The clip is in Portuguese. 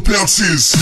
bounces.